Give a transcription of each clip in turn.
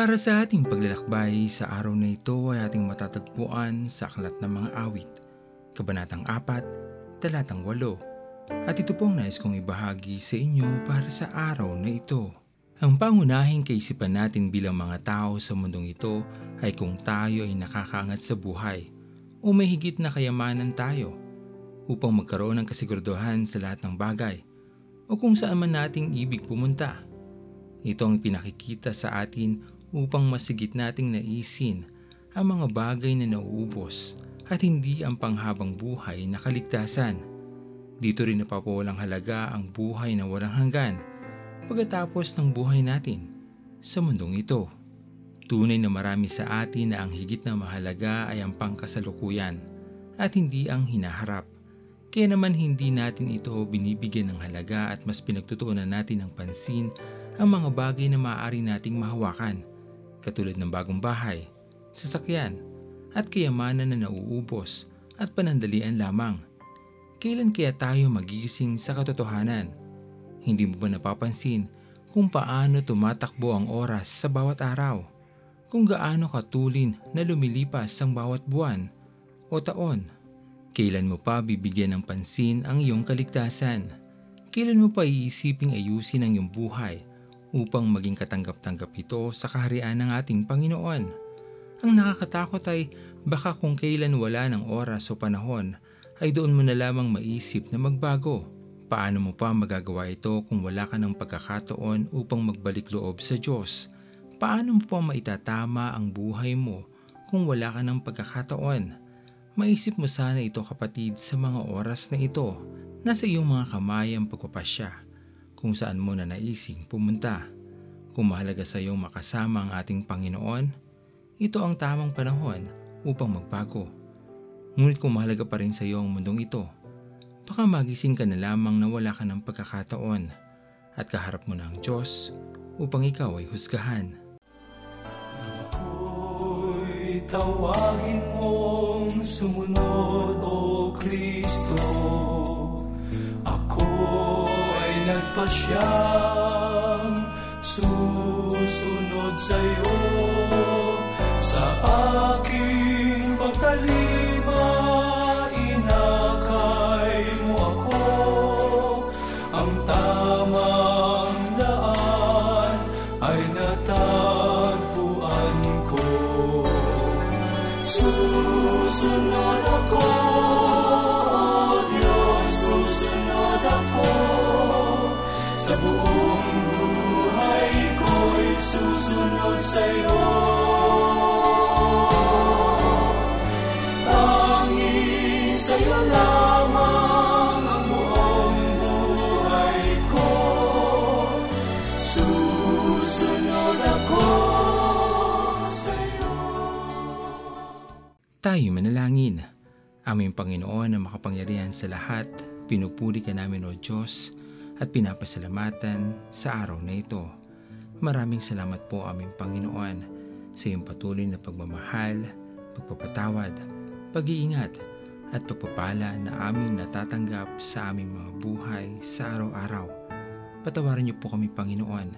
Para sa ating paglalakbay sa araw na ito ay ating matatagpuan sa Aklat ng Mga Awit, Kabanatang 4, Talatang 8. At ito pong nais kong ibahagi sa inyo para sa araw na ito. Ang pangunahing kaisipan natin bilang mga tao sa mundong ito ay kung tayo ay nakakaangat sa buhay o may higit na kayamanan tayo upang magkaroon ng kasiguraduhan sa lahat ng bagay o kung saan man nating ibig pumunta. Ito ang pinakikita sa atin upang masigit nating naisin ang mga bagay na nauubos at hindi ang panghabang buhay na kaligtasan. Dito rin napapawalang halaga ang buhay na walang hanggan pagkatapos ng buhay natin sa mundong ito. Tunay na marami sa atin na ang higit na mahalaga ay ang pangkasalukuyan at hindi ang hinaharap. Kaya naman hindi natin ito binibigyan ng halaga at mas pinagtutuunan natin ng pansin ang mga bagay na maaari nating mahawakan katulad ng bagong bahay, sasakyan, at kayamanan na nauubos at panandalian lamang. Kailan kaya tayo magising sa katotohanan? Hindi mo ba napapansin kung paano tumatakbo ang oras sa bawat araw? Kung gaano katulin na lumilipas ang bawat buwan o taon? Kailan mo pa bibigyan ng pansin ang iyong kaligtasan? Kailan mo pa iisiping ayusin ang iyong buhay upang maging katanggap-tanggap ito sa kaharian ng ating Panginoon. Ang nakakatakot ay baka kung kailan wala ng oras o panahon ay doon mo na lamang maisip na magbago. Paano mo pa magagawa ito kung wala ka ng pagkakataon upang magbalik loob sa Diyos? Paano mo pa maitatama ang buhay mo kung wala ka ng pagkakataon? Maisip mo sana ito kapatid sa mga oras na ito. Nasa iyong mga kamay ang pagpapasya kung saan mo na naising pumunta. Kung mahalaga sa iyong makasama ang ating Panginoon, ito ang tamang panahon upang magbago. Ngunit kung mahalaga pa rin sa iyo ang mundong ito, baka magising ka na lamang na wala ka ng pagkakataon at kaharap mo na ang Diyos upang ikaw ay husgahan. Ako'y tawagin mong ay nagpasyang susunod sa iyo sa aking pagkalima inakay mo ako ang tamang Tayo manalangin. Aming Panginoon na makapangyarihan sa lahat, pinupuri ka namin o Diyos at pinapasalamatan sa araw na ito. Maraming salamat po aming Panginoon sa iyong patuloy na pagmamahal, pagpapatawad, pag-iingat at pagpapala na aming natatanggap sa aming mga buhay sa araw-araw. Patawarin niyo po kami Panginoon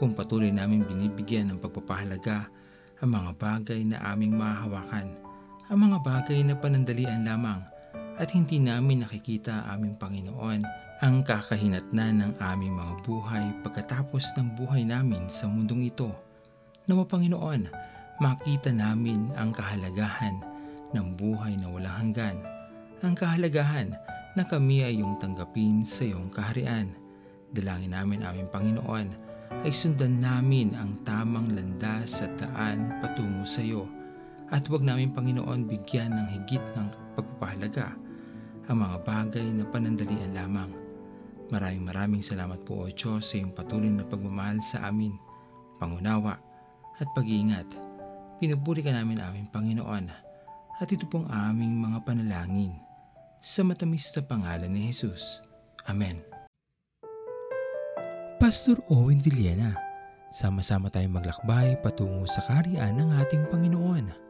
kung patuloy namin binibigyan ng pagpapahalaga ang mga bagay na aming mahahawakan, ang mga bagay na panandalian lamang at hindi namin nakikita aming Panginoon ang kakahinatnan ng aming mga buhay pagkatapos ng buhay namin sa mundong ito. Nawa Panginoon, makita namin ang kahalagahan ng buhay na walang hanggan, ang kahalagahan na kami ay iyong tanggapin sa iyong kaharian. Dalangin namin aming Panginoon ay sundan namin ang tamang landas at daan patungo sa iyo at huwag namin Panginoon bigyan ng higit ng pagpapahalaga ang mga bagay na panandalian lamang. Maraming maraming salamat po o Diyos sa iyong patuloy na pagmamahal sa amin, pangunawa at pag-iingat. Pinupuri ka namin aming Panginoon at ito pong aming mga panalangin sa matamis na pangalan ni Jesus. Amen. Pastor Owen Villena, sama-sama tayong maglakbay patungo sa kariyan ng ating Panginoon.